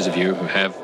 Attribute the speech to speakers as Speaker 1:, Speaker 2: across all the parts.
Speaker 1: those of you who have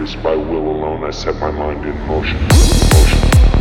Speaker 2: Is by will alone I set my mind in motion. Motion.